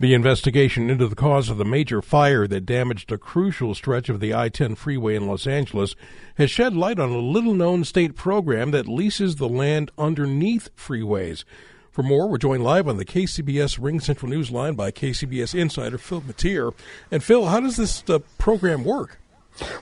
The investigation into the cause of the major fire that damaged a crucial stretch of the I 10 freeway in Los Angeles has shed light on a little known state program that leases the land underneath freeways. For more, we're joined live on the KCBS RingCentral News line by KCBS insider Phil Matier. And Phil, how does this uh, program work?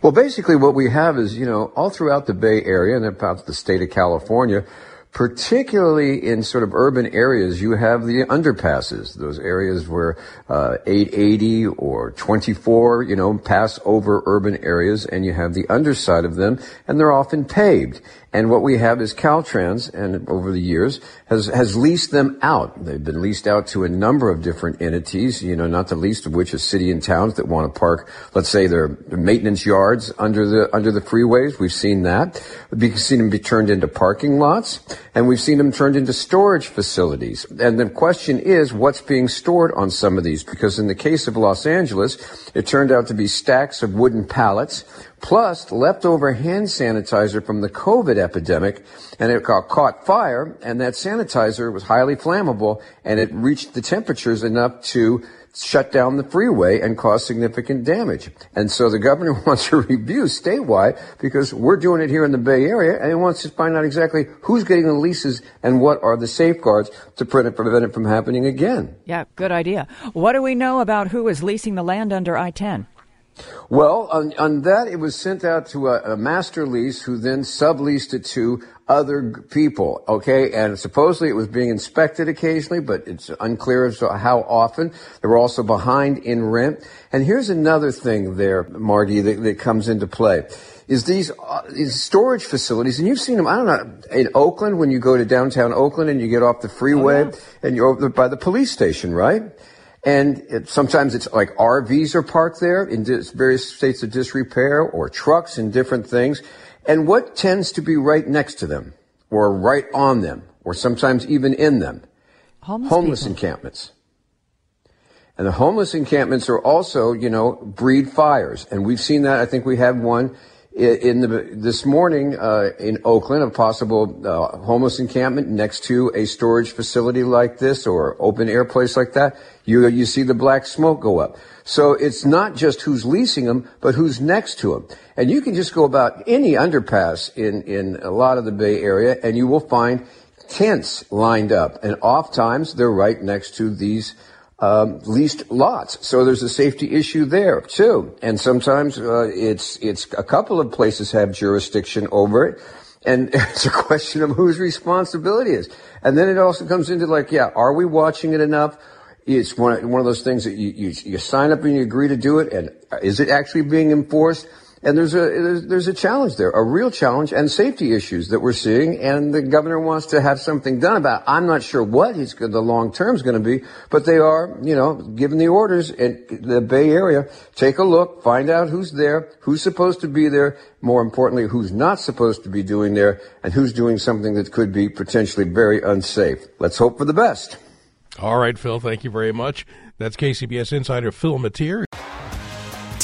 Well, basically, what we have is, you know, all throughout the Bay Area and about the state of California, particularly in sort of urban areas, you have the underpasses, those areas where uh, 880 or 24, you know, pass over urban areas, and you have the underside of them, and they're often paved. And what we have is Caltrans, and over the years, has, has leased them out. They've been leased out to a number of different entities, you know, not the least of which is city and towns that want to park, let's say their maintenance yards under the, under the freeways. We've seen that. We've seen them be turned into parking lots, and we've seen them turned into storage facilities. And the question is, what's being stored on some of these? Because in the case of Los Angeles, it turned out to be stacks of wooden pallets plus leftover hand sanitizer from the COVID epidemic, and it got caught fire, and that sanitizer was highly flammable, and it reached the temperatures enough to shut down the freeway and cause significant damage. And so the governor wants a review statewide because we're doing it here in the Bay Area and he wants to find out exactly who's getting the leases and what are the safeguards to prevent it from happening again. Yeah, good idea. What do we know about who is leasing the land under I-10? Well, on, on, that, it was sent out to a, a, master lease who then subleased it to other people. Okay. And supposedly it was being inspected occasionally, but it's unclear as to how often. They were also behind in rent. And here's another thing there, Margie, that, that comes into play is these, uh, these storage facilities, and you've seen them, I don't know, in Oakland, when you go to downtown Oakland and you get off the freeway oh, yeah. and you're over by the police station, right? And it, sometimes it's like RVs are parked there in dis- various states of disrepair or trucks and different things. And what tends to be right next to them or right on them or sometimes even in them? Homeless, homeless encampments. And the homeless encampments are also, you know, breed fires. And we've seen that. I think we had one in the, this morning uh, in Oakland, a possible uh, homeless encampment next to a storage facility like this or open air place like that, you you see the black smoke go up. So it's not just who's leasing them, but who's next to them. And you can just go about any underpass in in a lot of the Bay Area, and you will find tents lined up, and oftentimes they're right next to these um, leased lots. So there's a safety issue there too. And sometimes uh, it's it's a couple of places have jurisdiction over it, and it's a question of whose responsibility is. And then it also comes into like, yeah, are we watching it enough? It's one one of those things that you, you you sign up and you agree to do it, and is it actually being enforced? And there's a there's, there's, a challenge there, a real challenge, and safety issues that we're seeing. And the governor wants to have something done about. It. I'm not sure what he's the long term is going to be, but they are, you know, given the orders in the Bay Area. Take a look, find out who's there, who's supposed to be there. More importantly, who's not supposed to be doing there, and who's doing something that could be potentially very unsafe. Let's hope for the best. All right, Phil. Thank you very much. That's KCBS insider Phil Matier.